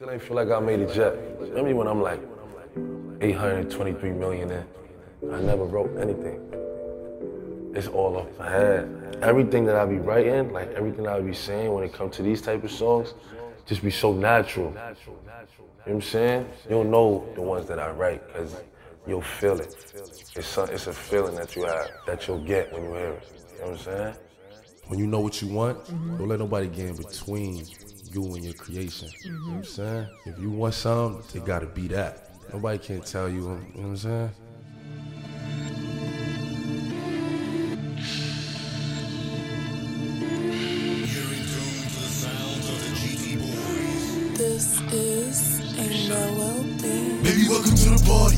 Still ain't feel like I made a jet. Remember when I'm like 823 million in? I never wrote anything. It's all off my head. Everything that I be writing, like everything I be saying when it comes to these type of songs, just be so natural. You know what I'm saying? You'll know the ones that I write because you'll feel it. It's, some, it's a feeling that you have, that you'll get when you hear it. You know what I'm saying? When you know what you want, mm-hmm. don't let nobody get in between you and your creation. Mm-hmm. You know what I'm saying? If you want something, it gotta be that. Nobody can tell you, you know what I'm saying? This is a Noel thing. Baby, welcome to the party.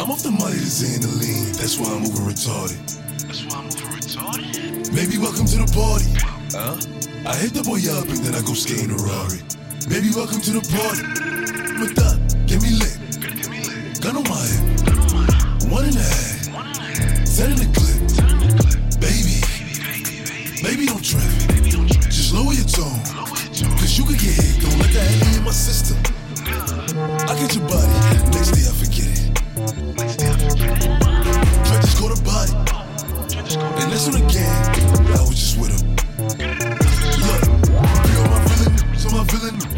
I'm off the money to Xanaline. That's why I'm over retarded. That's why I'm over retarded. Baby, welcome to the party. Huh? I hit the boy up and then I go skate in a Rari. Baby, welcome to the party. With that, get me lit. Gun on my hip. One and a half. Ten in the clip. Baby, Baby, don't trip. Just lower your tone. Cause you could get hit. Don't let that hit in my system. I get your body. Next day I forget it. Try just call the body. And when again,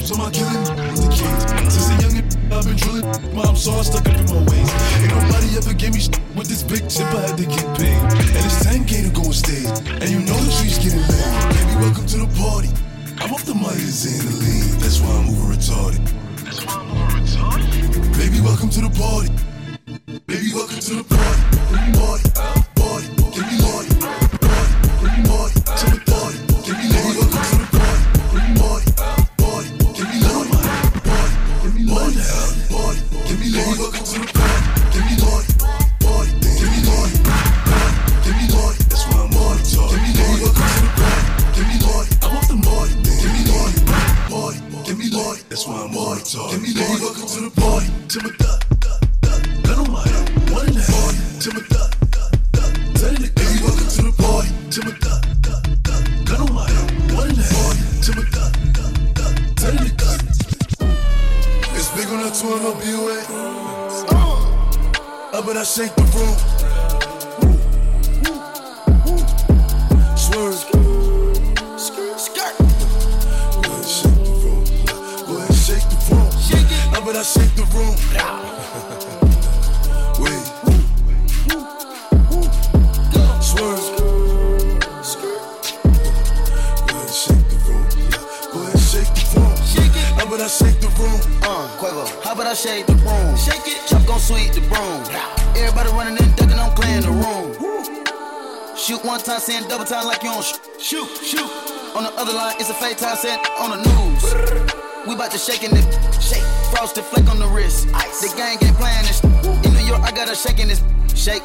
so my killing the kids. Since a young I've been drilling, mom saw stuck up in my ways. Ain't nobody ever gave me shit with this big chip, I had to get paid. And it's 10k to go on stage, and you know the streets getting laid. Baby, welcome to the party. I'm off the money to Xanaline, that's why I'm over retarded. That's why I'm over retarded. Baby, welcome to the party. Baby, welcome to the. Party,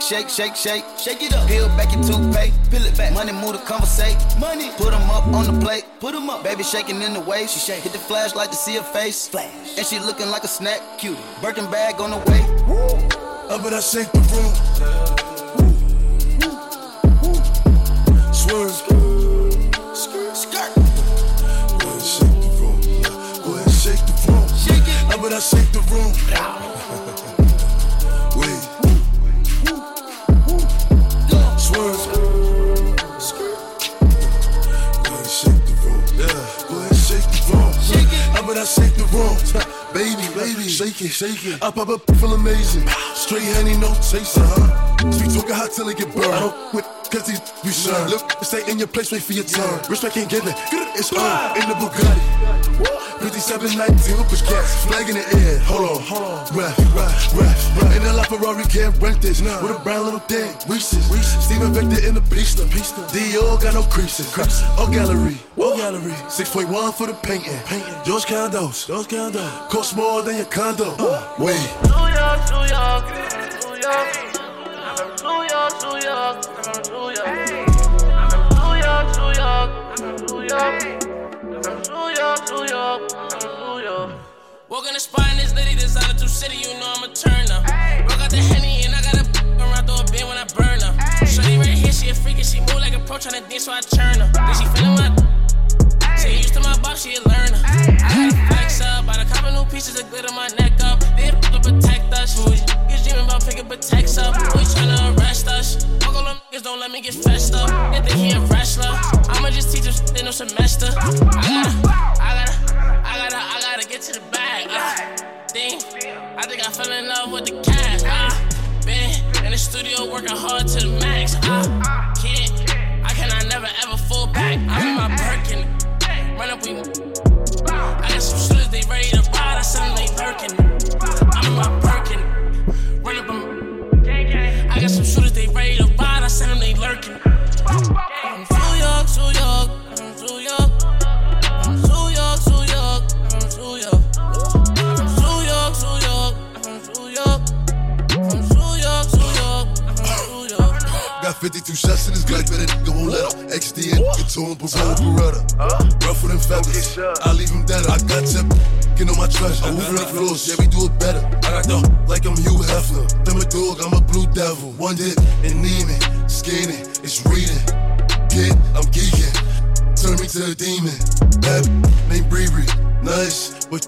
Shake, shake, shake, shake. It up. Peel back your toothpaste. Peel it back. Money move to conversate. Money. Put 'em up on the plate. Put 'em up. Baby shaking in the way. She shake. Hit the flashlight to see her face. Flash. And she looking like a snack. Cute. Birkin bag on the way. Up and I shake the room. Swerve. Skirt. Go ahead, shake the room. Go ahead, shake the room. Shake it. Up and I shake the room. Shake it, shake it. I pop up, feel amazing. Straight honey, no chaser. Uh-huh. Street talking hot till it get burned. I don't quit, cause these you shine. Look, stay in your place, wait for your turn. Respect can't get it. It's on in the Bugatti. 5719 with push cats, flag in the air. Hold on, hold on. Rap, rap, rap, rap. In the La Ferrari can't rent this. With a brown little thing, Reese's. Steven Victor in the pista. Dior got no creases. Oh gallery, oh gallery. 6.1 for the painting. painting. George Condos, George Condos. Cost more than your condo. Wait. New York, New York, New York. Walk in the spot in this litty designer two city, you know I'm a turner. Broke out the henny and I got a around through a bin when I burn her. Shorty right here, she a freak and she move like a pro tryna dance, so I turn her. Then she feelin' my. She used to my box, she a learner. I got a flex up, by the cop a new pieces of glitter my neck up. They f- to protect us. Niggas dreaming about picking protects up. We tryna arrest us. Fuck all them niggas, don't let me get fessed up. They think he a wrestler. I'ma just teach them in no semester. I gotta, I gotta, I gotta, I gotta get to the bag. Uh, thing. I think I fell in love with the cash. Uh, been in the studio working hard to the max. Uh, can't, I cannot never ever fall back. I'm in my Birkin. Run up, we. I got some shooters, they ready to ride. I send them they lurking. I'm in my Birkin. Run up, I'm. I got some shooters, they ready to ride. I send them they lurking. 52 shots in his Glock, bet a nigga won't let him. XD and get to him, Parole Beretta. Rougher than feathers. I leave him dead. I got tip. Get on my trash. I move the floors. Yeah, we do it better. I got the like I'm Hugh Hefner. Them a dog, I'm a blue devil. One dip and Neiman. Skinny, it's reading. Kid, I'm geeking. Turn me to a demon. Bad named Bree Nice, but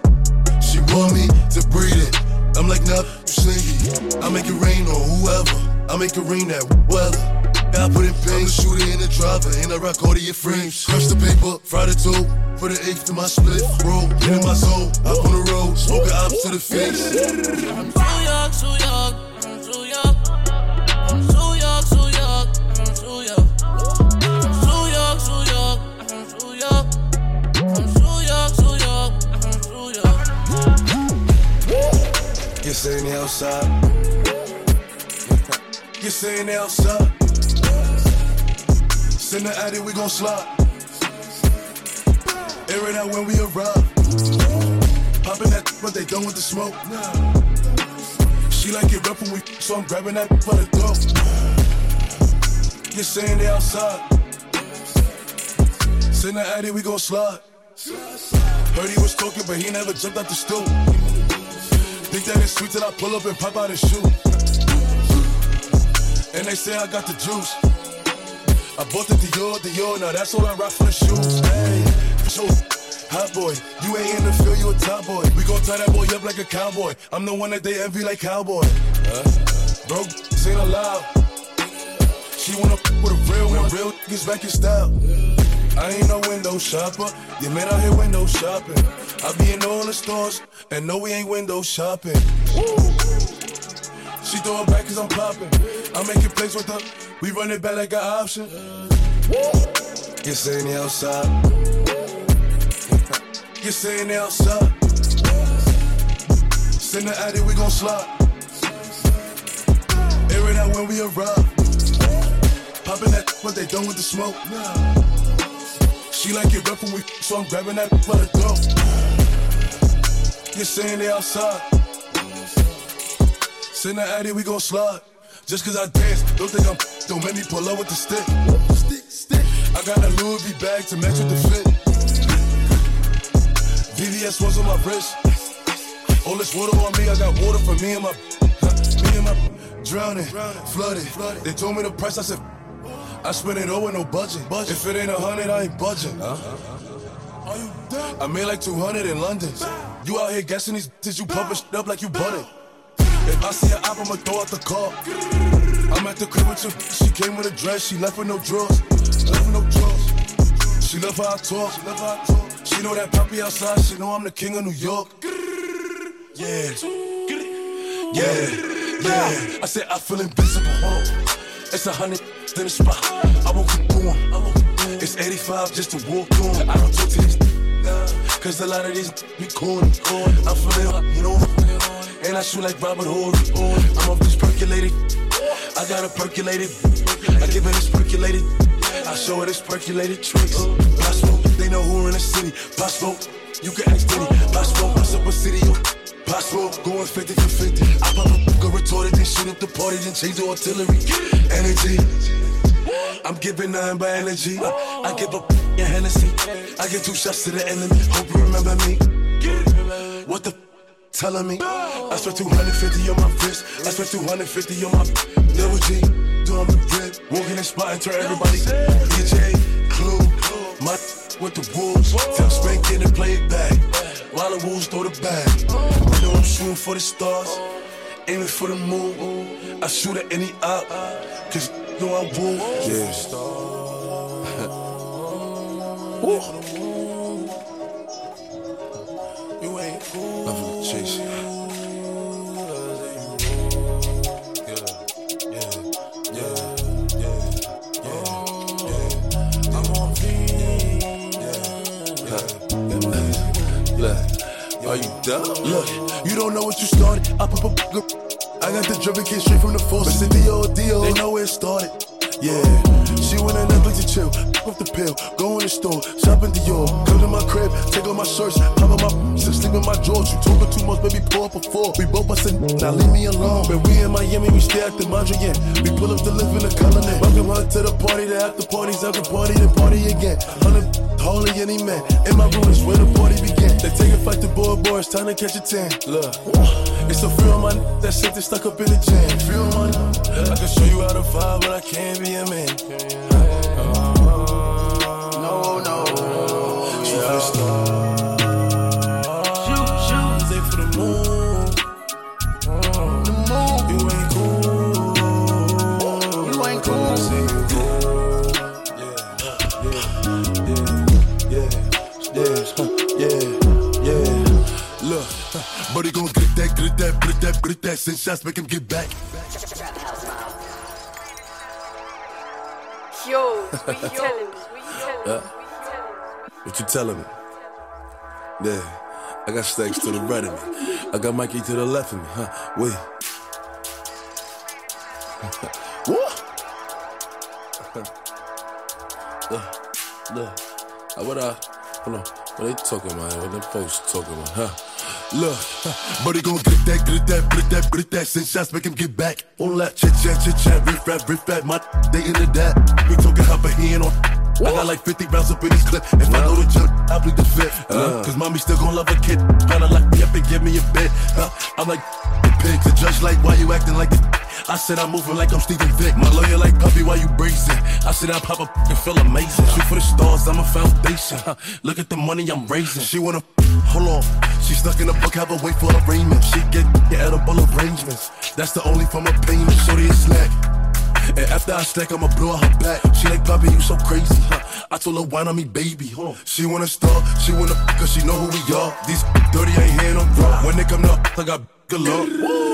she want me to breed it. I'm like, nah, you slinky. I make it rain on whoever. I make it rain that weather. I put in pain, shoot it in the driver, and I rock all of your frames. Crush the paper, fry the toe, put an eighth in my split, roll, get in my zone, up on the road, smoke it up to the face. I'm New York, New York, I'm New York. I'm New York, New York, I'm New York. I'm New York, New York, I'm New York. I'm New York, New York, I'm New York. Get sitting outside. Get sitting outside. Send the attic, we gon' slide. Air it out when we arrive. Popping that, but they done with the smoke. She like it rough when we, so I'm grabbing that for the dope. Get saying they outside. Send the attic, we gon' slide. Heard he was talking, but he never jumped out the stool. Think that it's sweet till I pull up and pop out his shoe. And they say I got the juice. I bought the Dior, Dior, now that's all I rock for the shoes. Hey, so hot boy, you ain't in the field, you a top boy. We gon' tie that boy up like a cowboy. I'm the one that they envy like cowboy. Huh? Bro, this ain't allowed. She wanna f- with a real one, real niggas back in style. I ain't no window shopper. You man out here window shopping. I be in all the stores, and no, we ain't window shopping. Woo. She throw it back cause I'm popping. I'm making plays with her. We run it back like an option. Get saying the outside. Get saying the outside. Send the addy, we gon' slide. Air it out when we arrive. Popping that, but they done with the smoke. She like it rough when we, so I'm grabbing that for the dope. Get saying they outside. Send the addy, we gon' slide. Just cause I dance, don't think I'm, don't make me pull up with the stick. Stick, stick. I got a Louis V bag to match with the fit. VVS was on my wrist. All this water on me, I got water for me and my, me and my, drowning, flooded. They told me the price, I said, I spent it all with no budget. If it ain't a hundred, I ain't budging. Are you done? I made like 200 in London. You out here guessing these bitches, you pumping shit up like you butted. If I see an app, I'ma throw out the car. I'm at the crib with your She came with a dress, she left with no drawers. Left with no drawers. She love how I talk. She love how I talk. She know that poppy outside, she know I'm the king of New York. Yeah. Yeah. Yeah. I said I feel invincible. It's a hundred in the spot. I won't keep going. It's 85 just to walk on. I don't talk to these Cause a lot of these be corny. I'm feeling you know. And I shoot like Robert Horry. I'm off this percolated. I got a percolated. I give it this percolated. I show it this percolated tricks. Possible, they know who in the city. Possible, you can ask Diddy. Possible, what's up a city? Possible, going 50 for 50. I pop a go retorted, then shoot up the party, then change the artillery. Energy. I'm giving nothing but energy. I give up your Hennessy. I give two shots to the enemy. Hope you remember me. What the telling me? I spent 250 on my wrist. I spent 250 on my double G. Doing the drip. Walking in spot and turn everybody. DJ, Clue, my with the wolves. Tell Spank in and play it back. while the wolves throw the bag. You know I'm shooting for the stars, aiming for the moon. I shoot at any op, cause you know I'm woo. Yeah. Woo. You ain't cool. Chase. Are you dumb? Look, you don't know what you started. I pop up. I got the dripping kid straight from the force. It's the D.O.D.O. They know where it started. Yeah, she went in Netflix to chill. Off the pill, go in the store, shop in Dior. Come to my crib, take off my shirts, pop on my sleep in my drawers. You talking baby, pour up a four. We both bustin', now leave me alone. But we in Miami, we stay at the Mondrian. We pull up the lift in the colony. Welcome her to the party, the after parties, after party, then party again. Hundred Holy any man in my room is where the party began. They take a fight to boy boy, it's time to catch a tan. Look, it's a free on my that shit that's stuck up in the jam. Free on my I can show you how to vibe, but I can't be a man. That, get that, get that. Send shots, make him get back. Yo, what you telling me? What you telling me? What you telling me? What you telling me? Yeah, I got stacks to the right of me. I got Mikey to the left of me. Huh? Wait. what? look, look. Uh, what I? Hold on. What they talking about? What them folks talking about? Huh? Look, but he gon' get that, get that, get that, get that. Send shots, make him get back. All that chit chat, chit chat, riff rap, riff rap. My they into that. We talking but he ain't on. I got like 50 rounds up in his clip. If I go to jump, I'll bleed the fifth. Uh, Cause mommy still gon' love a kid. Gotta lock me up and give me a bed. Uh, I'm like, the pigs. The judge like, why you acting like this? I said I'm moving like I'm Stephen Vick. My lawyer like puppy, why you bracing? I said I pop up and feel amazing. Shoot for the stars, I'm a foundation. Look at the money I'm raising. She wanna hold on. She stuck in a book, have a wait for arraignment. She get edible arrangements. That's the only form of payment. Shorty is slack. And after I stack, I'ma blow her back. She like, Poppy, you so crazy, huh? I told her, why not me, baby? On. She wanna start, she wanna cause she know who we are. These dirty ain't here no raw. When they come up, I got galore.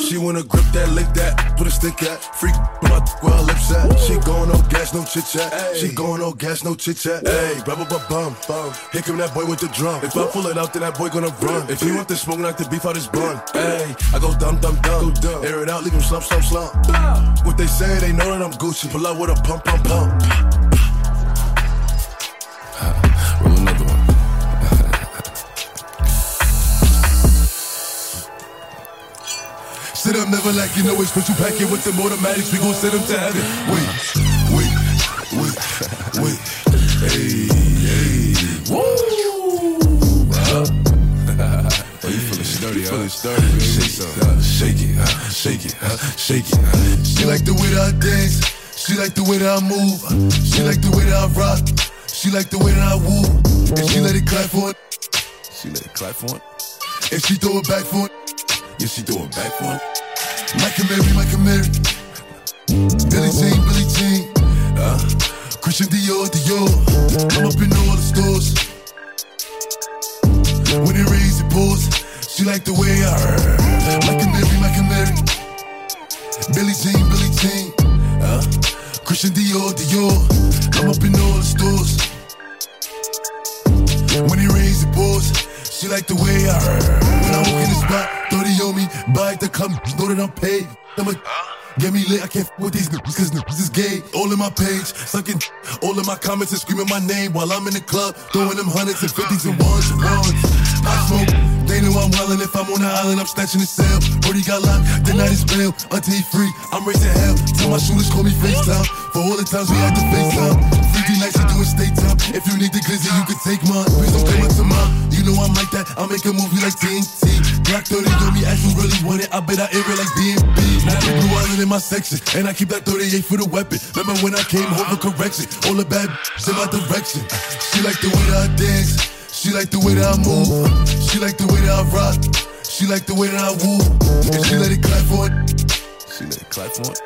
She wanna grip that, lick that, put a stick at. Freak my where her lips at. She going no gas, no chit chat. She going no gas, no chit chat. Hey, bum bum bum bum. Here come that boy with the drum. If I pull it out, then that boy gonna run. If he want the smoke, knock the beef out his bun. Hey, I go dumb dumb dumb. Air it out, leave him slump slump slump. What they say, they know that I'm Gucci. Pull out with a pump pump pump. Sit up, never like you know it's special packet with them automatics. We gon' send them to heaven. Wait, wait, wait, wait. Hey, hey, woo! Oh, you feeling sturdy, huh? Feeling sturdy, man. Shake it, uh, shake it, uh, shake it, uh, shake it. uh. She like the way that I dance. She like the way that I move. She like the way that I rock. She like the way that I woo. And she let it clap for it. She let it clap for it. And she throw it back for it. Yeah, she throw it back for it. Mike and Mary, Mike Mary. Billie Jean, Billie Jean. Uh, Christian Dior, Dior. I'm up in all the stores. When it rains, it pours. She like the way I heard. Mike Mary, Mary. Billie Jean, Billie Jean. Uh, Christian Dior, Dior. I'm up in all the stores. When it rains, it pours. She like the way I heard. When I walk in the spot, 30 on me, buy to come, know that I'm paid. I'm a Get me lit, I can't f with these niggas, cause niggas is gay. All in my page, sucking all in my comments and screaming my name while I'm in the club, throwing them hundreds and fifties and ones and ones. I smoke, they know I'm wildin'. If I'm on the island, I'm snatching the cell. Brody got locked, the night is bail. Until he free, I'm raising hell. Tell my shooters call me FaceTime. For all the times we had to FaceTime. 50 nights, I do it state time. If you need the glizzy, you can take mine. Please don't come up to mine. You know I'm like that, I'll make a movie like TNT. Black 30 on me, as you really want it. I bet I air it like DMB. Now the island in my section, and I keep that 38 for the weapon. Remember when I came home for correction? All the bad in my direction. She like the way that I dance. She like the way that I move. She like the way that I rock. She like the way that I woo. And she let it clap for it. She let it clap for it.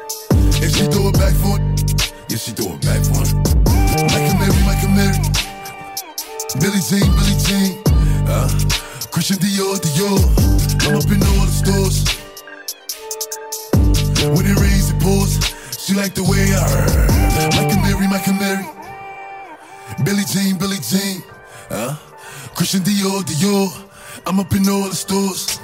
And she throw it back for it. Yeah, she throw it back for it. Michael Mary, Michael Mary. Billie Jean, Billie Jean. Uh, Christian Dior, Dior. I'm up in all the stores. When it rains, it pours. She like the way I Michael Mary, Michael Mary. Billie Jean, Billie Jean. Uh, Christian Dior, Dior. I'm up in all the stores.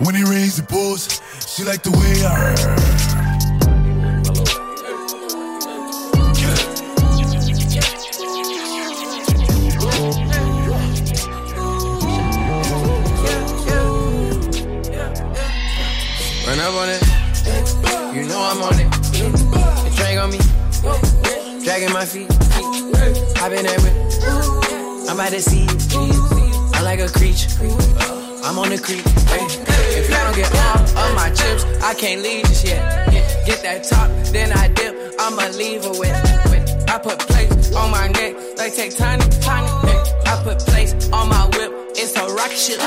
When it rains, it pours. She like the way I On it. You know I'm on it. The drag on me. Dragging my feet. I've been with. I'm at the sea. I'm like a creature. I'm on the creek. If you don't get all of my chips, I can't leave just yet. Get that top, then I dip. I'ma leave her with. with- I put plates on my neck, they take tiny, tiny. I put plates on my whip, it's a rocket shit.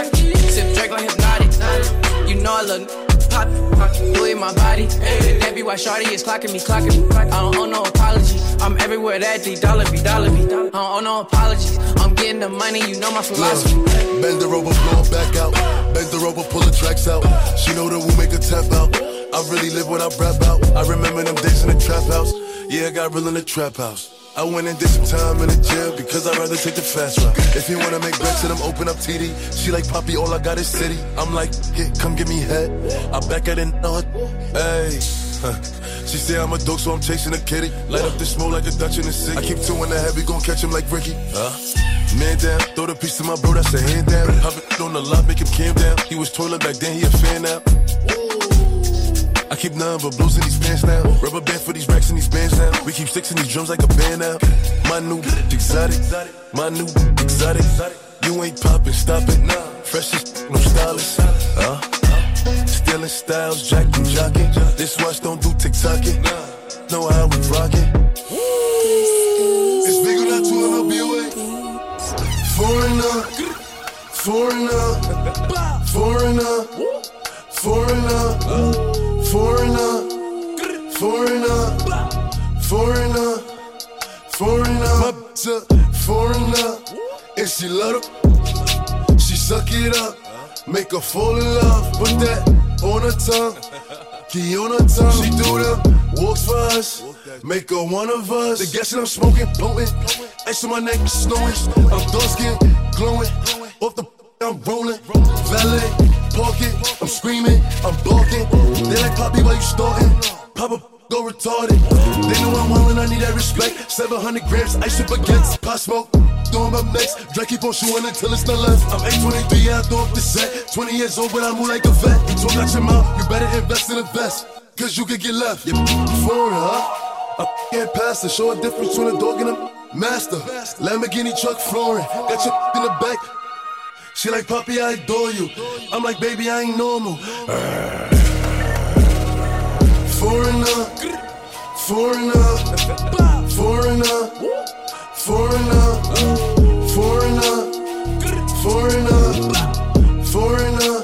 Sip Drake like hypnotic. You know I look pop, pop, in my body. Hey. That be why Shorty is clocking me, clocking me. I don't owe no apology. I'm everywhere that D dollar be, dollar be. I don't owe no apologies. I'm getting the money, you know my philosophy. Bend her over, blow back out. Bend her over, pull the tracks out. She know that we'll make her tap out. I really live what I rap out. I remember them days in the trap house. Yeah, I got real in the trap house. I went and did some time in the jail because I'd rather take the fast route. If you wanna make bets, then I'm open up TD. She like Poppy, all I got is city. I'm like, yeah, come give me head. I back at it, know. Hey. She say I'm a dog, so I'm chasing a kitty. Light up the smoke like a Dutch in the city. I keep two in the head, we gon' catch him like Ricky. Huh? Man down, throw the piece to my bro, that's a hand down. Hop it on the lot, make him calm down. He was toiling back then, he a fan now. I keep nothing but blues in these pants now. Rubber band for these racks and these bands now. We keep sticks in these drums like a band now. My new exotic, my new exotic. You ain't poppin', stop it. Fresh as no stylist. Huh? Stealing styles, jacking, jocking. This watch don't do TikToking. Know how we rockin'. It's big that 2 be away. Foreigner, foreigner, foreigner, foreigner, foreigner, foreigner, foreigner, foreigner. My bitch a foreigner, and she love it. She suck it up, make her fall in love. Put that on her tongue. Key on her tongue. She do them walks for us. Make her one of us. The gas that I'm smoking, potent. Ice on my neck, snowing. I'm dark skin, glowing. Off the I'm rolling. Valet, park it. I'm screaming, I'm barking. They like Poppy while you starting. Pop up, go retarded. They know I'm wildin', I need that respect. 700 grams, ice up against. Pot smoke, doing my next. Drake keep on shooting until it's not left. I'm 823, yeah, I throw up the set. 20 years old, but I move like a vet. So got your mouth, you better invest in a vest. Cause you could get left. You foreign, huh? I can't pass the show a difference between a dog and a master. Lamborghini truck flooring. Got your in the back. She like, Poppy, I adore you. I'm like, baby, I ain't normal. Foreigner, foreigner, foreigner, foreigner, foreigner, foreigner, foreigner,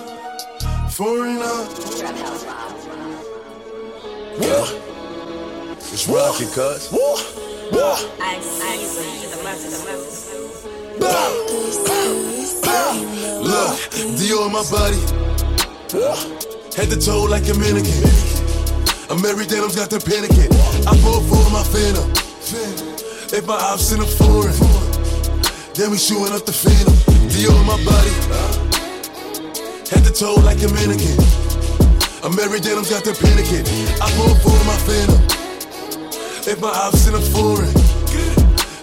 foreigner. It's rockin', cuz. Look, Dior on my body. Head to toe like a mannequin. I'm day, I'm got them panicking. I pull for my phantom. If my ops in a foreign, then we shooting up the phantom. Dior on my body. Head to toe like a mannequin. I'm day, I'm got them panicking. I pull for my phantom. If my ops in a foreign,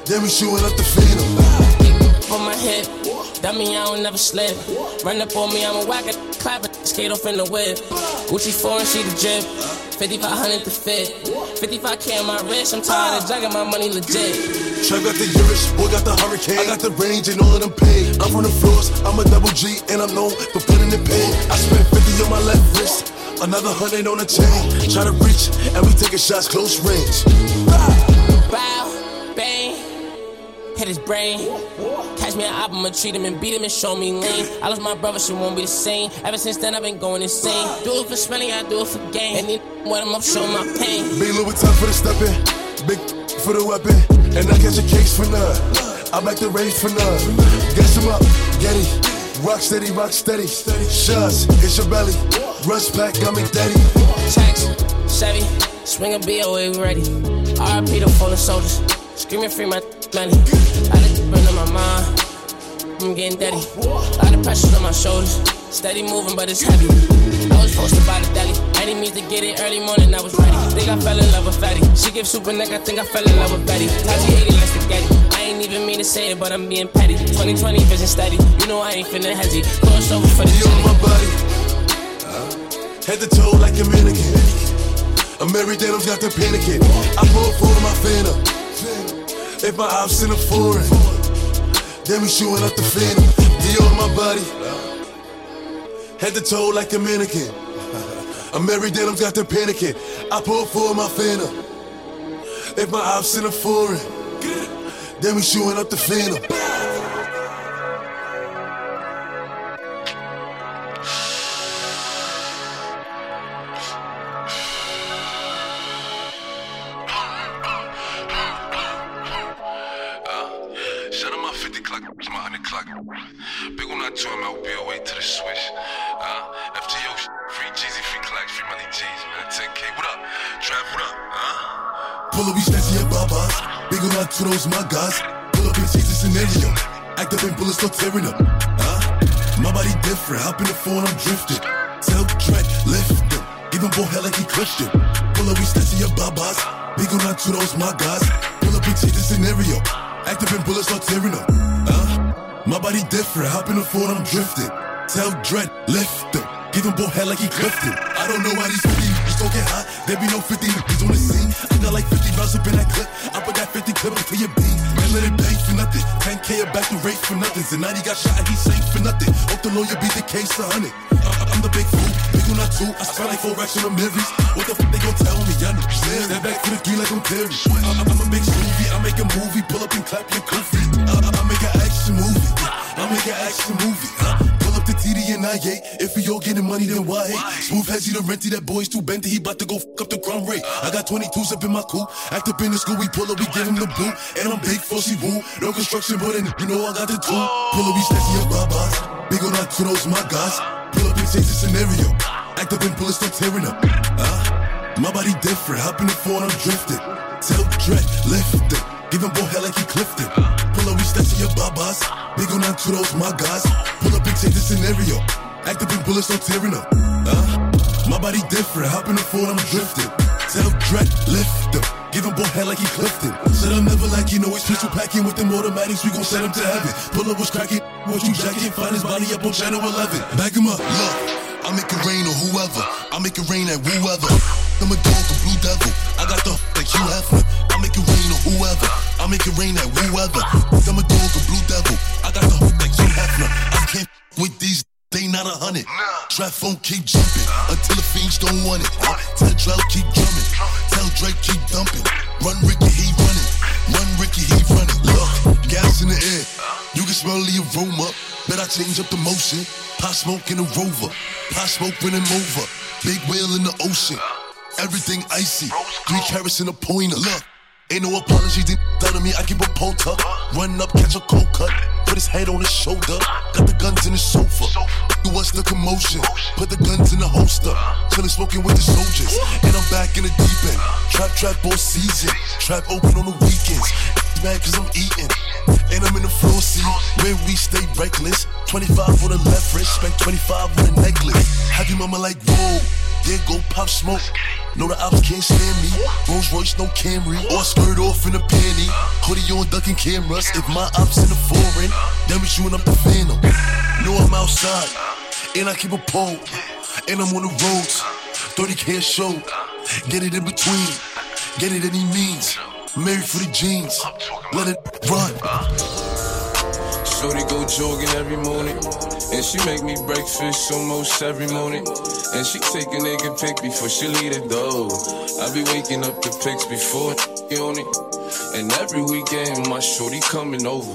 then we shooting up the phantom. On my head. That mean I don't never slip. Run up on me, I'm a whack it, clap skate off in the whip. Gucci 4 and she the drip. 5500 to fit. 55k on my wrist, I'm tired of jugging my money legit. Trap got the Irish, boy got the hurricane. I got the range and all of them paid. I'm from the floors, I'm a double G, and I'm known for putting in pain. I spent 50 on my left wrist, another hundred on the chain. Try to reach, and we taking shots close range. Bang, hit his brain. Catch me an album, I'ma treat him and beat him and show me lean. I lost my brother, she won't be the same. Ever since then, I've been going insane. Do it for smelling, I do it for gain. And then when I'm up, show my pain. Big little time for the stepping, big for the weapon, and I catch a case for none. I back the race for none. Guess him up, Getty. Rock steady, rock steady. Shots, it's your belly. Rush pack, got me daddy. Tax, Chevy, swing a BOA, we ready. RIP the fallen soldiers, screaming free my money. I just bring on my mind, I'm getting daddy. Lot of pressure on my shoulders, steady moving, but it's heavy. I was posted by the deli, any means to get it early morning, I was ready. Think I fell in love with Fatty. She gives super neck, I think I fell in love with Betty. Taji 80 like spaghetti. I ain't even mean to say it, but I'm being petty. 2020 vision steady, you know I ain't finna hesitate. Cross over for the You chili. my body. Head to toe like a mannequin. I'm every day, got the panicking. I pull forward my phantom. If my ops in a foreign, then we shooting up the phantom. Dior on my body. Head to toe like a. I'm every day, got the panicking. I pull for my phantom. If my ops in a foreign, then we shooting up the phantom. Tearing up. Huh? My body different. Hop in the phone, I'm drifting. Tell track, lift them. Even boy hell like he crushed. Pull up, we snatchy at Babas. Big on to those my guys. Pull up and change the scenario. Active and bullets start tearing up. Huh? My body different. Hop in the phone, I'm drifting. Tell dread, lift them. Give him both head like he clipped. I don't know why these 50 niggas don't get hot. There be no 50 niggas on the for nothing. Now he got shot and he safe for nothing. Hope the lawyer beat the case a hundred. I- I'm the big fool. Big on that two. I spent like four racks on the Marys. What the fuck they gon' tell me? Y'all know. Step back to the three like I'm Terry. I- I'm a big movie. I make a movie. Pull up and clap your goofy. I, I, I make an action movie. I make an action movie. Pull up the TD and I hate. If we all getting money, then why hate? Smooth has he the renty, that boy's too benty. He bout to go fuck up the crumb rate. I got 22s up in my coupe. Act up in the school, we pull up, we give him the boot. And I'm big, fussy woo. No construction, but then you know I got the tool. Pull up, we snatchy up babas. Big on that to those my guys. Pull up and change the scenario. Act up and bullets start tearing up. Huh? My body different. Hop in the phone, I'm drifting. Tell dread, lift it. Give him both hell like he clipped it. Up babas. Big on those my guys. Pull up and change the scenario. Act up and bullets start tearing up. Huh? My body different. Hop in the phone, I'm drifting. Tell dread, lift it. Give him both head like he it. Said I'm never like you know it's pistol packing with them automatics. We gon' set him to heaven. Pull up was cracking. What you jacking? Find his body up on channel 11. Back him up. Look, I make it rain on whoever. I make it rain at whoever. I'm a dog, a blue devil. I got the like you have I make it rain on whoever. I make it rain at whoever. I'm a dog, a blue devil. I got the like you have I can't with these. They not a hundred. Trap phone keep jumping until the fiends don't want it. Tell Drell keep drumming. Tell Drake keep dumping. Run Ricky, he running. Run Ricky, he running. Look, gas in the air. You can smell the aroma. Bet I change up the motion. Pot smoke in a rover. Pot smoke when I'm over. Big whale in the ocean. Everything icy. Three carats in a pointer. Look. Ain't no apology, they down to me, I keep a polter. Run up, catch a cold cut, put his head on his shoulder. Got the guns in the sofa. Do what's the commotion? Put the guns in the holster. Till Chillin' smoking with the soldiers. And I'm back in the deep end. Trap, trap all season. Trap open on the weekends. Mad cause I'm eating. And I'm in the floor seat where we stay reckless. 25 on the left wrist, spent 25 on the necklace. Have your mama like, whoa. Yeah, go pop smoke. No, the ops can't stand me. Rolls Royce, no Camry. Or skirt off in a panty. Hoodie on ducking cameras. If my ops in the foreign, then we shooting up the phantom. Know I'm outside, and I keep a pole. And I'm on the roads. 30k a show. Get it in between. Get it any means. Married for the jeans. Let it run. Uh, shorty go jogging every morning. And she make me breakfast almost every morning. And she take a nigga pic before she leave the door. I be waking up the pics before on it. And every weekend, my shorty coming over.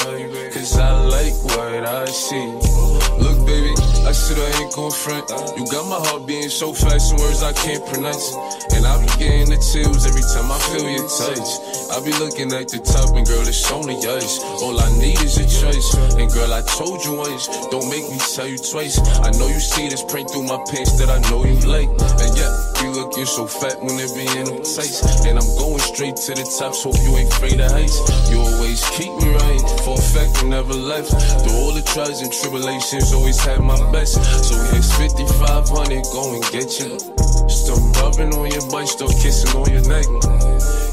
Cause I like what I see. Look, baby, I said I ain't gon' front. You got my heart beating so fast in words I can't pronounce. And I be getting the chills every time I feel your touch. I be looking at the top and girl, it's only us. All I need is a choice. And girl, I told you once, don't make me tell you twice. I know you see this print through my pants that I know you like. And yeah, you looking so fat when it be in them tights. And I'm going straight to the top, so you ain't afraid of heights. You always keep me right, for a fact you never left. Through all the trials and tribulations, always had my best. So here's 5500, go and get you. Still rubbing on your butt, still kissing on your neck.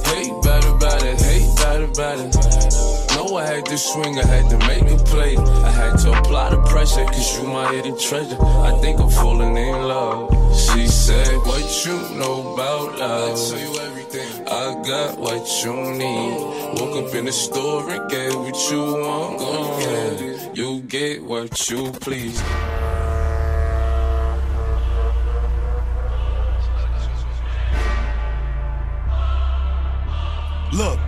Hate bad about it, hate bad about it. Know I had to swing, I had to make a play. I had to apply the pressure, cause you my hidden treasure. I think I'm falling in love. She said, What you know about love? I everything. I got what you need. Woke up in the store and get what you want. Uh, you get what you please. Look.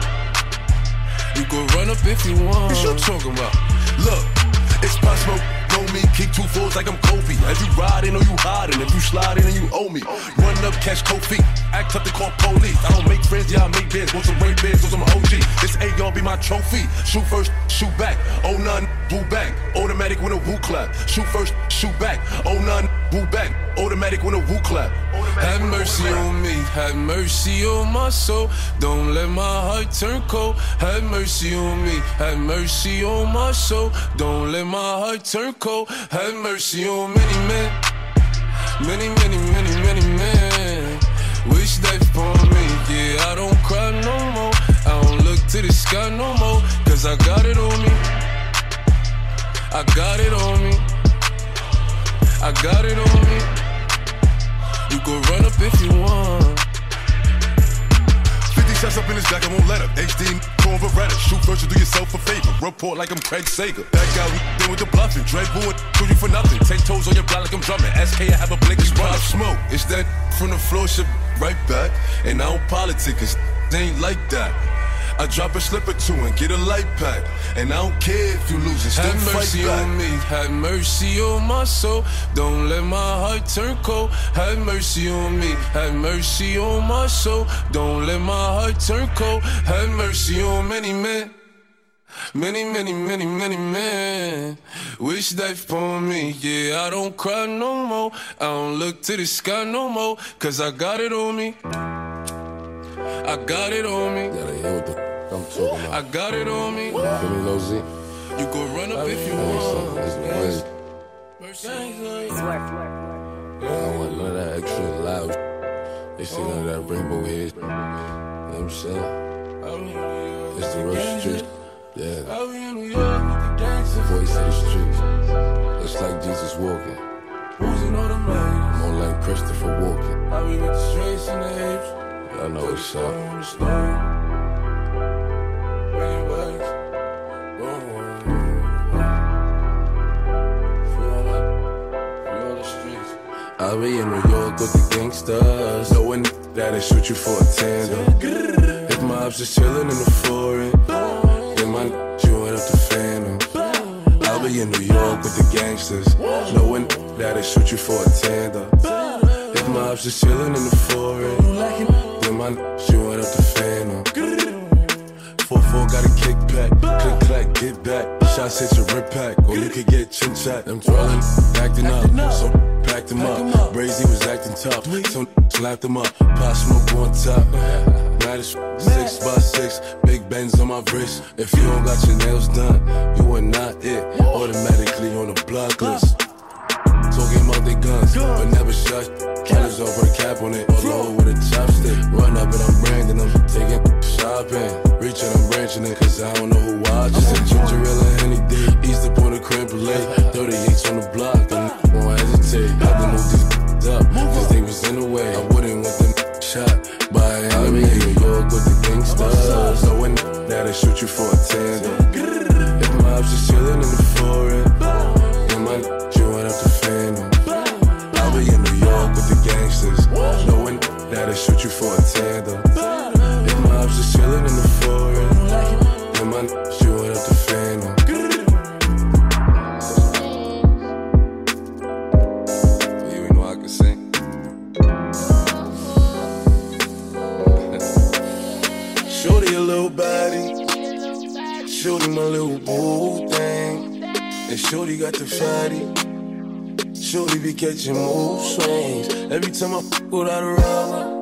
You can run up if you want. What you talking about? Look, it's possible. Know me, kick two fours like I'm Kobe. As you riding or you hiding, if you sliding and you owe me. Run up, catch feet, act up to call police. I don't make friends, yeah, I make bands. Want some rain bands or some OG. This AR be my trophy. Shoot first, shoot back. Oh none, boo back. Automatic with a woo clap. Shoot first, shoot back. Oh none, boo back. Automatic when a woo clap. Have mercy on me, have mercy on my soul. Don't let my heart turn cold. Have mercy on me, have mercy on my soul. Don't let my heart turn cold. Have mercy on many men, many, many, many, many men. Wish life upon me, yeah. I don't cry no more. I don't look to the sky no more, cause I got it on me. I got it on me. I got it on me. You can run up if you want. 50 shots up in his back, I won't let him. HD, torn Beretta. Shoot first, you do yourself a favor. Report like I'm Craig Sager. That guy, with the bluffing. Dread boo do you for nothing. Take toes on your block like I'm drumming. SK, I have a blink, it's run smoke. It's that from the floor, shit right back. And I don't politic, cause they ain't like that. I drop a slip or two and get a light pack. And I don't care if you lose it, still Have fight mercy back. on me, have mercy on my soul. Don't let my heart turn cold. Have mercy on me, have mercy on my soul. Don't let my heart turn cold. Have mercy on many men. Many, many, many, many men wish life upon me. Yeah, I don't cry no more. I don't look to the sky no more. Cause I got it on me. I got it on me. Gotta hear what the f- I'm talking about. I got it on me. Feel me, Lil Z? You can run up if you want. son, this is Mercy. I don't want none of that extra loud. They see none of that rainbow hair. You know what I'm saying? Oh, it's the real street. Yeah. Oh, Voice of the streets. It's like Jesus walking. More like Christopher walking. I know what's up. Uh, I be in New York with the gangsters, knowing that they shoot you for a tandem. If my ops is chillin' in the foreign, then my join up the phantom. I'll be in New York with the gangsters, knowing that they shoot you for a tandem. If my ops is chillin' in the foreign, then my join up the phantom. 4-4 got a kickback. Click clack, get back. Shots hit your rip pack. Or you could get chin chat. Them twirling, acting up. So packed them up. Brazy was acting tough. So slapped them up. Pop smoke on top. Six by six. Big bends on my wrist. If you don't got your nails done, you are not it. Automatically on the block list. About guns, but never shut. Killers over the cap on it, low with a chopstick. Run up and I'm branding them, taking shopping. Reaching, I'm branching it, cause I don't know who watches. Ginger ale and East up on the creme brulee. 38s on the block, and won't hesitate. Had to move these up, cause they was in the way. I wouldn't want them shot by. New York with the gangsters. So when that'll shoot you for a tandem. If my ops just chilling in the foreign, then my that'll shoot you for a tandem. If my ops just chilling in the foreign, then my chewing up the phantom. I. Shorty a little body, Shorty my little boo thing, and Shorty got the fatty. Shorty be catching mood swings. Every time I fuck without a rubber,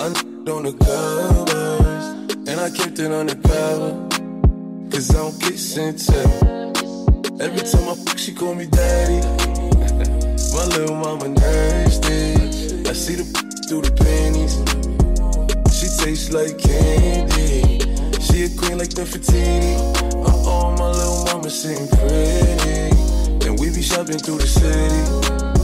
I on the covers, and I kept it on the cover, cause I don't kiss and tell. Every time I fuck, she call me daddy. my little mama it. I see the through the panties. She tastes like candy. She a queen like Nefertiti. Uh oh, my little mama sitting pretty. And we be shopping through the city.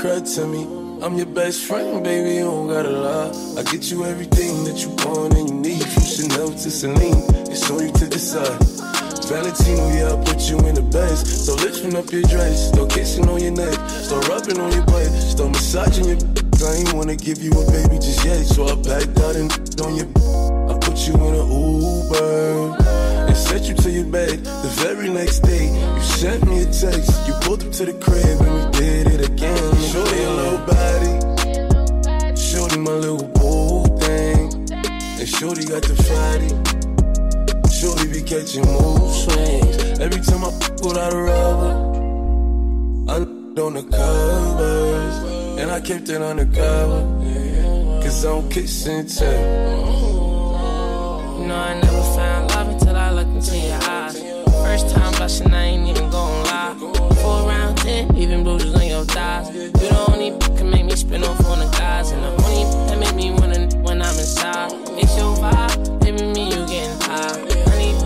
Cry to me. I'm your best friend, baby, you don't gotta lie. I get you everything that you want and you need. From Chanel to Celine, it's on you to decide. Valentino, yeah, I put you in the best. So lifting up your dress, start kissing on your neck, start rubbing on your butt, start massaging your. I ain't wanna give you a baby just yet, so I backed out and on your. I put you in an Uber and sent you to your bed. The very next day, you sent me a text. You pulled up to the crib and we did it again. Shorty a little body, shorty my little boo thing, and shorty got the fatty. Shorty be catching mood swings. Every time I fuck without a rubber, I on the covers. And I kept it undercover. Cause I don't kiss and tell. Know I never found love until I looked into your eyes. First time blushing, I ain't even. Ten, even bruises on your thighs. You the only can make me spin off on the guys, and the only that make me wanna when I'm inside. It's your vibe, baby, me you getting high. Honey,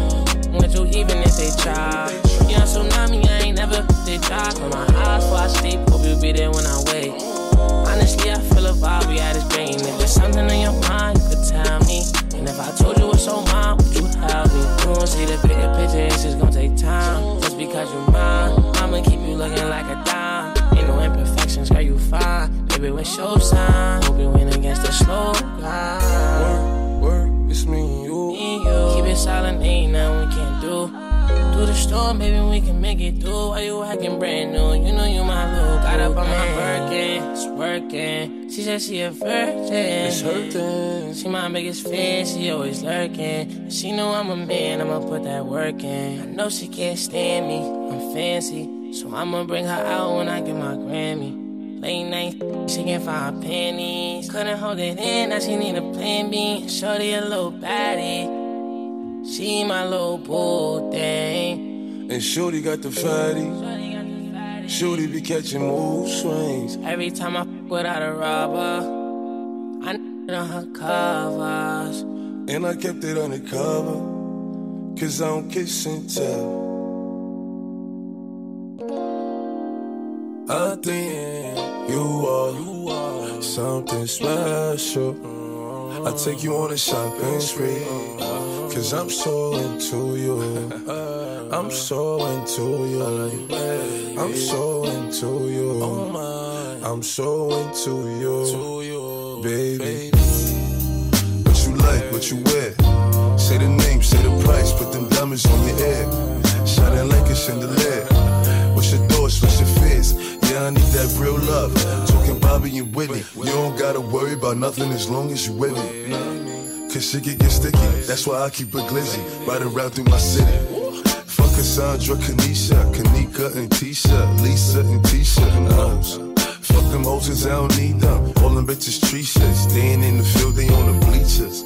with you even if they try. On tsunami, I ain't never they try. From my eyes before I sleep, hope you be there when I wake. Honestly, I feel a vibe we had this brain. If there's something on your mind, you could tell me. And if I told you what's on mine, would you help me? You won't see the bigger picture, it's just gonna take time. Just because you're mine, I'ma keep you looking like a dime. Ain't no imperfections, girl, you fine. Baby, what's your sign? Hope you win against the slow grind. Work, it's me and you. Me and you. Keep it silent, ain't nothing we can. Through the storm, baby, we can make it through. Why you acting brand new? You know you my little. Got up on my Birkin, it's working. She said she a virgin. It's hurting. She my biggest fan, she always lurking. She know I'm a man, I'ma put that work in. I know she can't stand me, I'm fancy. So I'ma bring her out when I get my Grammy. Late night, she can't find panties. Couldn't hold it in, now she need a plan B. Shorty a little baddie. She my little bull thing. And Shorty got the fatty. Shorty be catching mood swings. Every time I fuck without a rubber, I n- on her covers. And I kept it undercover. Cause I don't kiss and tell. I think you are something special. I take you on a shopping spree. Cause I'm so into you. I'm so into you. I'm so into you. I'm so into you. Baby. What you like, what you wear. Say the name, say the price, put them diamonds on your ear. Shining like a chandelier. What's your thoughts, what's your fears? Yeah, I need that real love. Talking Bobby and Whitney. You don't gotta worry about nothing as long as you with me. Cause shit can get sticky. That's why I keep a glizzy. Riding around through my city. Fuck Cassandra, Kanisha, Kanika and Tisha, Lisa and Tisha and. Fuck them hoes, I don't need them. All them bitches tree shit. Staying in the field, they on the bleachers.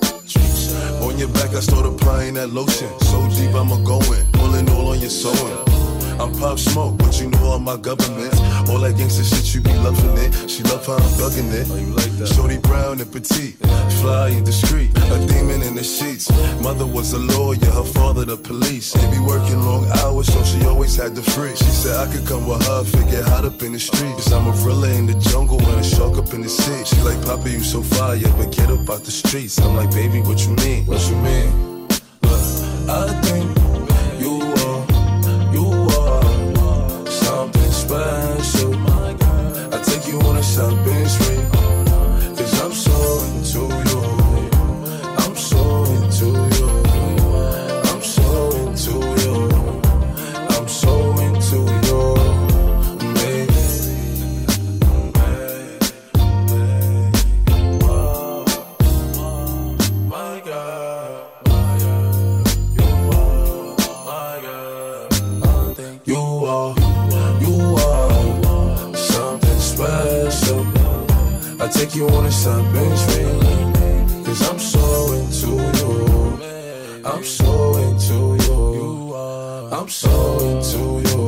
On your back, I start applying that lotion. So deep, I'ma go in. Pulling all on your sewing. I'm pop smoke, but you know all my government. All that gangsta shit, you be loving it. She love how I'm thugging it. Oh, you like that? Shorty brown and petite, fly and discreet, a demon in the sheets. Mother was a lawyer, her father the police. They be working long hours, so she always had the free. She said I could come with her, figure hot up in the streets. Cause I'm a gorilla in the jungle and a shark up in the sea. She like, Papa, you so fire, but get up out the streets. I'm like, baby, what you mean? What you mean? I you on take you on a shopping spree. Cause I'm so into you. I'm so into you. I'm so into you.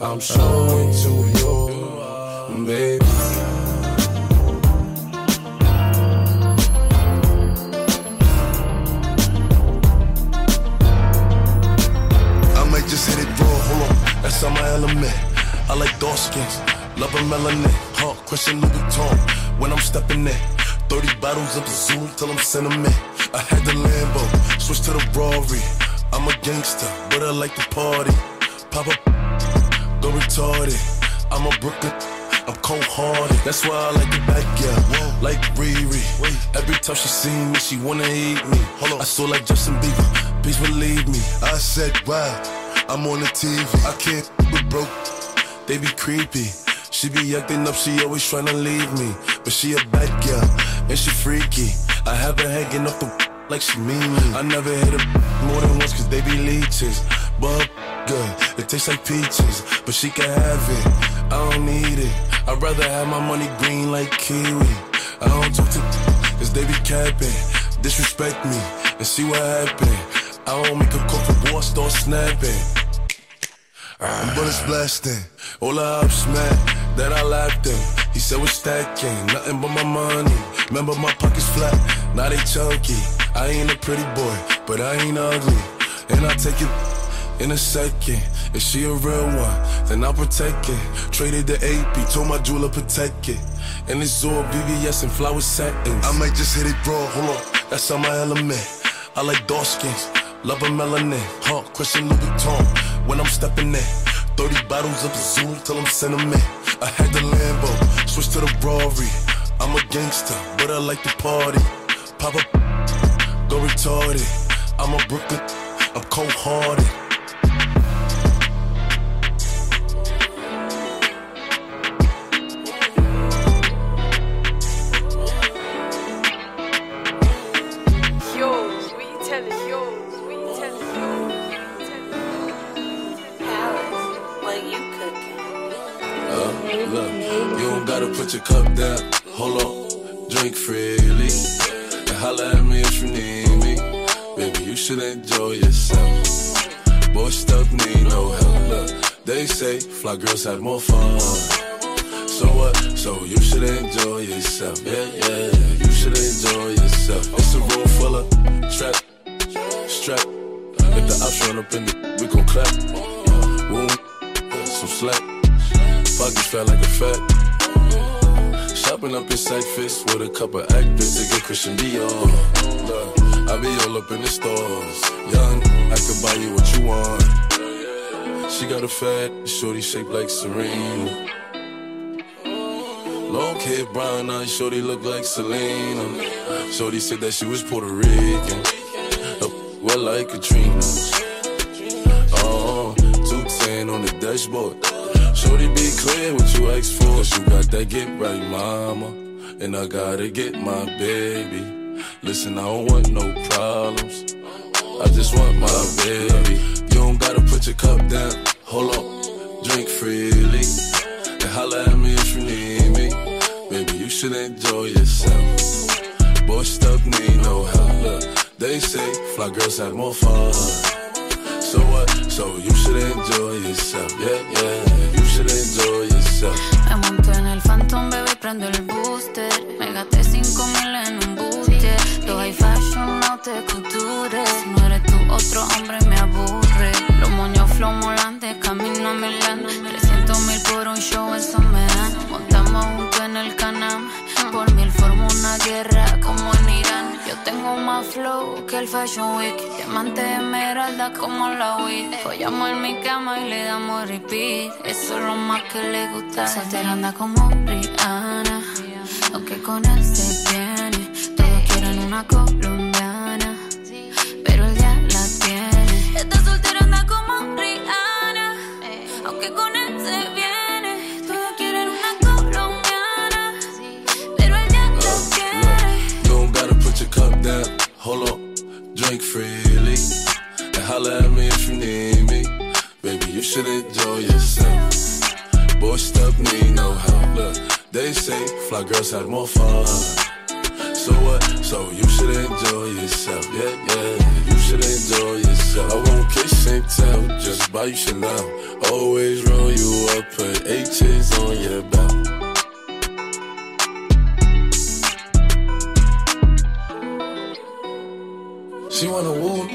I'm so into you, baby. I might just hit it raw, hold on, that's on my element. I like dark skins, love a melanin, huh? Christian Louboutin when I'm stepping in. 30 bottles of the Zoom till I'm sentiment. I had the Lambo, switch to the Rari. I'm a gangster, but I like to party. Pop up, go retarded. I'm a Brooklyn, I'm cold hearted. That's why I like the back, yeah. Like Riri. Every time she see me, she wanna eat me. Hold on. I saw like Justin Bieber, please believe me. I said, wow, I'm on the TV. I can't with broke. They be creepy. She be acting up, she always tryna leave me. But she a bad girl, and she freaky. I have her hanging off the like she mean me. I never hit her more than once cause they be leeches. But good, it tastes like peaches. But she can have it, I don't need it. I'd rather have my money green like kiwi. I don't talk to cause they be capping. Disrespect me and see what happen. I don't make a call for war, start snapping. I'm bullets blasting. All the ups, man, that I laughed in. He said we're stacking, nothing but my money. Remember my pockets flat, now they chunky. I ain't a pretty boy, but I ain't ugly. And I'll take it in a second. If she a real one, then I'll protect it. Traded the AP, told my jeweler protect it. And it's all VVS and flower satins. I might just hit it raw, hold on, that's on my element. I like dark skins, love a melanin, huh? Christian Louboutin when I'm stepping in. 30 bottles of Zoom till I'm sentiment. I had the Lambo, switch to the Rari. I'm a gangster, but I like to party. Pop up, go retarded. I'm a Brooklyn, I'm cold hearted. Look, you don't gotta put your cup down. Hold on, drink freely. And holla at me if you need me. Baby, you should enjoy yourself. Boy, stuff need no help. Look, they say fly girls have more fun. So what? So you should enjoy yourself. Yeah, yeah, you should enjoy yourself. It's a room full of trap, strap. If the ops run up in the, we gon' clap. Room, some slack. Pockets fat like a fat. Shopping up in Cyphers with a couple actors to get Christian Dior. Look, I be all up in the stores. Young, I could buy you what you want. She got a fat, shorty shaped like Serena. Long hair, brown eyes, shorty look like Selena. Shorty said that she was Puerto Rican. Uh, well, like Katrina. Oh, 210 on the dashboard. Shorty, be clear what you asked for. Cause you got that get right, mama. And I gotta get my baby. Listen, I don't want no problems. I just want my baby. You don't gotta put your cup down. Hold on, drink freely. And holla at me if you need me. Baby, you should enjoy yourself. Bossed up, need no help. They say fly girls have more fun. So what? So you should enjoy yourself. Yeah, yeah. You should enjoy yourself. Me monté en el Phantom, bebé, prendo el booster. Me gasté 5 mil en un buste. Los high fashion no te cultures. Si no eres tú, otro hombre me aburre. Los moños flow molantes, camino a Milán. 300 mil por un show, eso me dan. Montamos juntos en el canal. Por mil formo una guerra más flow que el Fashion Week. Diamante esmeralda como la weed. Follamos en mi cama y le damos repeat. Eso es lo más que le gusta. Soltera anda como Rihanna. Aunque con él se viene. Todos quieren una colombiana. Drink freely. And holler at me if you need me. Baby, you should enjoy yourself. Bossed up, need no help. Look, they say fly girls have more fun. So what? So you should enjoy yourself. Yeah, yeah. You should enjoy yourself. I won't kiss and tell, just buy you Chanel. Always roll you up, put H's on your belt. She wanna woo,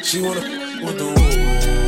she wanna with the woo.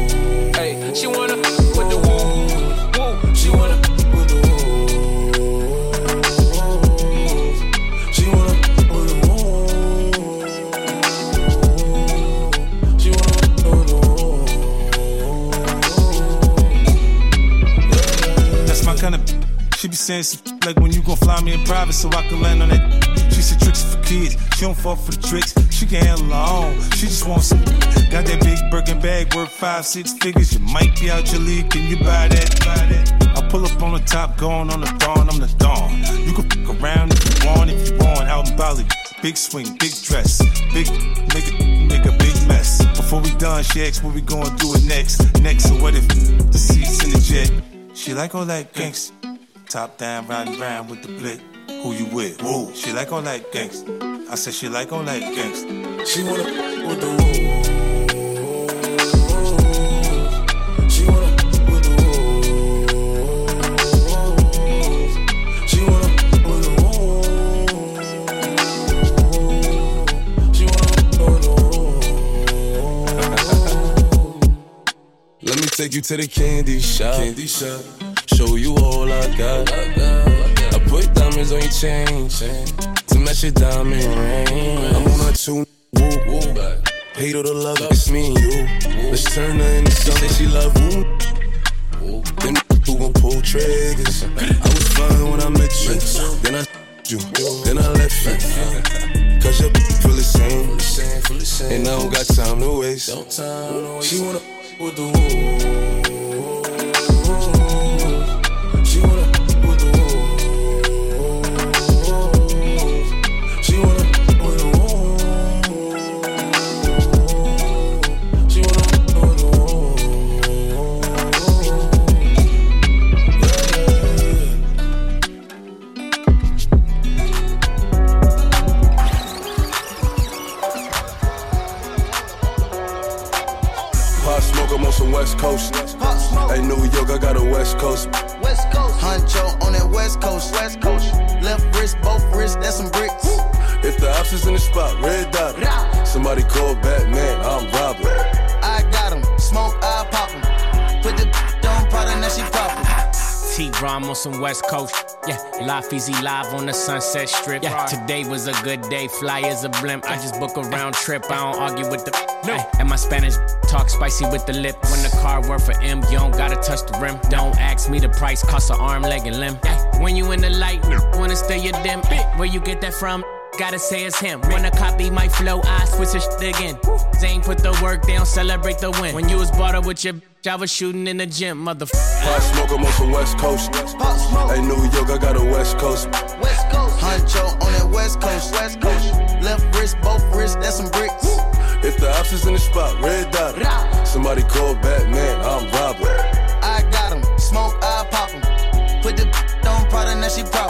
Hey, she wanna with the woo, woo. She wanna with the woo. She wanna with the woo. She wanna with the woo. That's my kind of. She be saying some like when you gon' fly me in private so I can land on that. She said tricks for kids. She don't fall for the tricks. She can handle her own. She just wants some. Got that big Birkin bag worth five, six figures. You might be out your league. Can you buy that? Buy that? I pull up on the top, going on the dawn. I'm the dawn. You can fuck around if you want, if you want. Out in Bali. Big swing, big dress, big nigga, make a big mess. Before we done, she asked what we gonna do it next. Next, so what if the seats in the jet? She like all that gangsta. Top down, riding round with the blick. Who you with? Woo. She like all that gangsta. I said she like all that gangsta. She wanna with the woo. Take you to the candy shop. Candy shop. Show you all I got. I put diamonds on your chain, to match your diamond ring. I'm on a two woo woo. Hate all the love, it's me and you. Let's turn her into something she love. Woo. Them who gon' pull triggers. I was fine when I met you. Then I you. Then I left you. Cause your feel the same. And I don't got time to waste. She wanna with the woo. Some West Coast. Yeah, Life Easy live on the Sunset Strip. Yeah, today was a good day. Fly as a blimp. I just book a round trip. I don't argue with the. No. And my Spanish talk spicy with the lip. When the car worth for M, you don't gotta touch the rim. Don't ask me the price, cost an arm, leg, and limb. When you in the light, wanna stay your dim. Where you get that from? Gotta say it's him. Wanna copy my flow, I switch the shit again. Zane put the work down, celebrate the win. When you was brought up with your bitch, I was shooting in the gym, motherfucker. Pop smoke, I'm on some West Coast. Pop smoke. Hey, New York, I got a West Coast. West Coast. Huncho on that West Coast. West Coast. Left wrist, both wrists, that's some bricks. If the ops is in the spot, red dot. Somebody call Batman, I'm Robert. I got him, smoke, I pop him. Put the on powder, now she proper.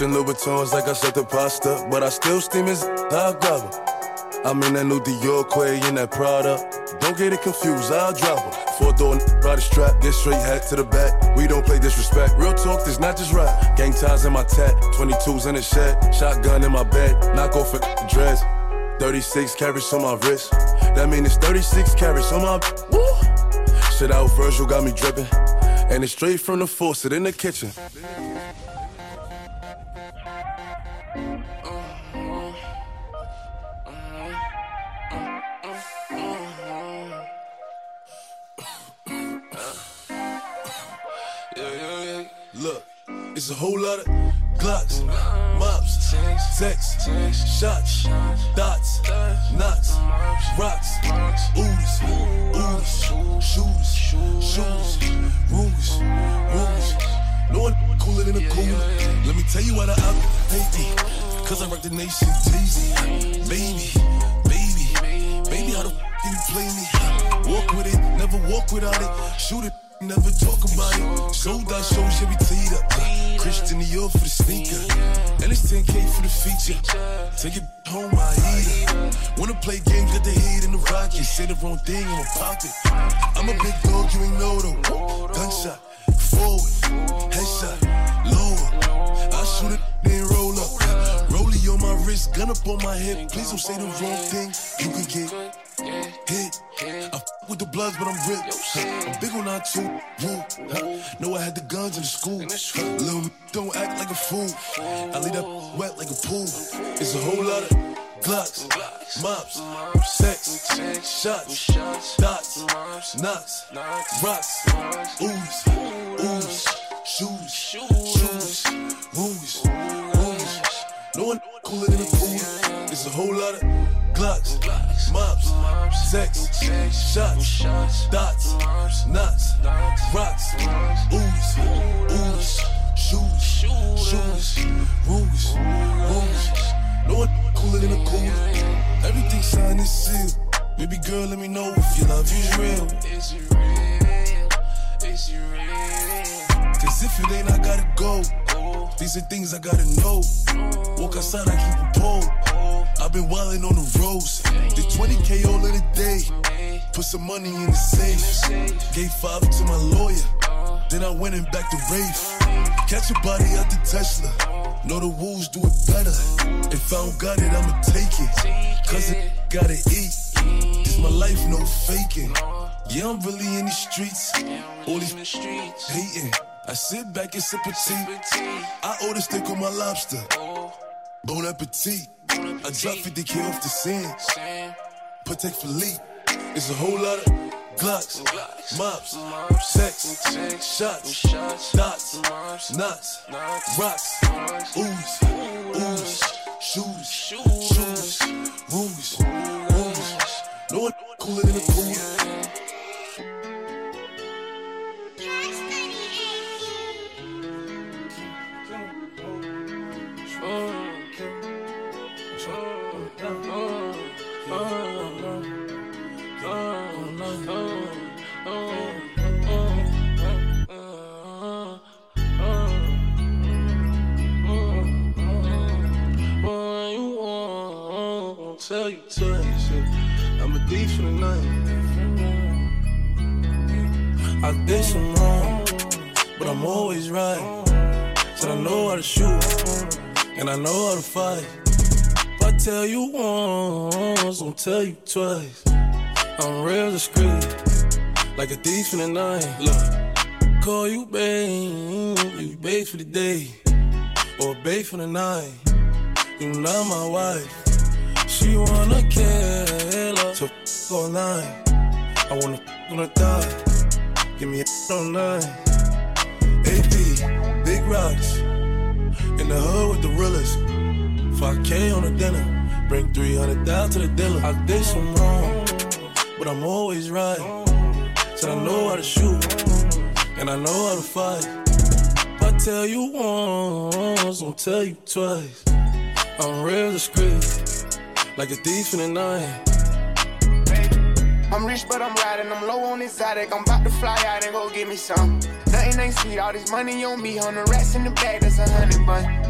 Christian Louboutins like I said the pasta, but I still steam his I grab her. I'm in that new Dior Quay in that Prada. Don't get it confused, I'll drop her. Four door ride a strap, get straight hat to the back. We don't play disrespect. Real talk, this not just rap. Gang ties in my tat, 22s in the shed, shotgun in my bed, knock off a dress. 36 carats on my wrist. That mean it's 36 carats on my. Woo! Shit out, Virgil got me dripping. And it's straight from the faucet in the kitchen. It's a whole lot of Glocks, mops, texts, shots, dots, knots, rocks, oodles, oodles, shoes, shoes, rumors, rumors. No one cooler than a cooler. Let me tell you why the out hate me. Cause I rock the nation, Jay-Z. Baby, baby, baby, how the f you play me? Walk with it, never walk without it. Shoot it. Never talk about it. Sold out shows, yeah, we teed up. Christian Dior for the sneaker. And it's 10K for the feature. Take it home, I eat it. Wanna play games, got the heat in the rocket. Say the wrong thing, I'ma pop it. I'm a big dog, you ain't know though. Gunshot, forward, headshot, lower. I shoot it, then roll up. Rollie on my wrist, gun up on my hip. Please don't say the wrong thing. You can get hit. With the bloods, but I'm ripped. I'm big on that too. Woo. Know I had the guns in the school. Little don't act like a fool. I leave that wet like a pool. It's a whole lot of Glocks, mops, sex, shots, dots, knots, rocks, ooze, ooze, shoes, shoes, wounds. No one cooler than a cooler. It's a whole lot of Glocks, mops, sex, shots, dots, nuts, rocks, ooze, ooze, shoes, shoes, wounds, wounds. No one cooler than a cooler. Everything signed and sealed. Baby girl, let me know if your love is real. Is it real? Is it real? Cause if it ain't, I gotta go. These are things I gotta know. Walk outside, I keep a pole. I've been wildin' on the roads. Did 20k all in a day. Put some money in the safe. Gave five to my lawyer. Then I went and back to Rafe. Catch a body out the Tesla. Know the wolves do it better. If I don't got it, I'ma take it. Cause I gotta eat. This my life, no faking. Yeah, I'm really in the streets. All these hating. I sit back and sip a tea. I order steak on my lobster. Bon appetit. I drop 50k off the scene. Patek Philippe. It's a whole lot of Glocks, mops, sex, shots, dots, knots, rocks, ooze, ooze, shoes, shoes, wounds, wounds. No one cooler than a cooler. Twice. I'm real discreet, like a thief in the night. Look, call you babe, you babe for the day, or babe for the night. You not my wife. She wanna kill her, so f- night. I wanna f- wanna die. Give me a on nine. AP, big rocks. In the hood with the realest. 5K on the dinner. Bring 300 down to the dealer. I did some wrong, but I'm always right. Said I know how to shoot, and I know how to fight. If I tell you once, I'll tell you twice. I'm real discreet, like a thief in the night. I'm rich, but I'm riding. I'm low on exotic. I'm about to fly out and go get me some. Nothing ain't sweet. All this money on me. On the rats in the bag, that's a hundred bun.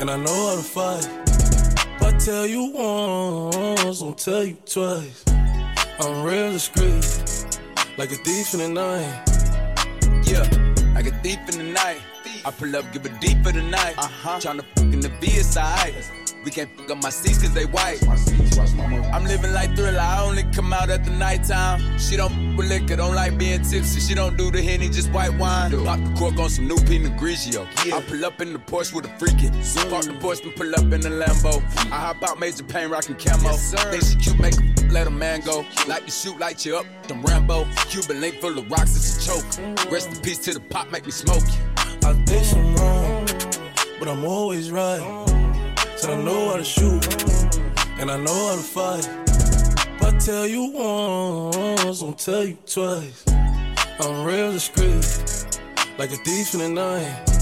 and I know how to fight. If I tell you once, I'll tell you twice. I'm real discreet, like a thief in the night. Yeah, like a thief in the night. I pull up, give a deep for the night. Uh-huh. Tryna fuck in the VSI. We can't fuck up my seats cause they white. I'm living like thriller, I only come out at the nighttime. She don't fuck with liquor, don't like being tipsy. She don't do the henny, just white wine. Pop the cork on some new Pinot Grigio. I pull up in the Porsche with a freakin'. Park the Porsche and pull up in the Lambo. I hop out, major pain, rockin' camo. Think she cute, make let a man go. Like to shoot, light you up, them Rambo. Cuban link full of rocks, it's a choke. Rest in peace to the pop, make me smoke you. I did some wrong, but I'm always right. So I know how to shoot, and I know how to fight. If I tell you once, I'll tell you twice. I'm real discreet, like a thief in the night.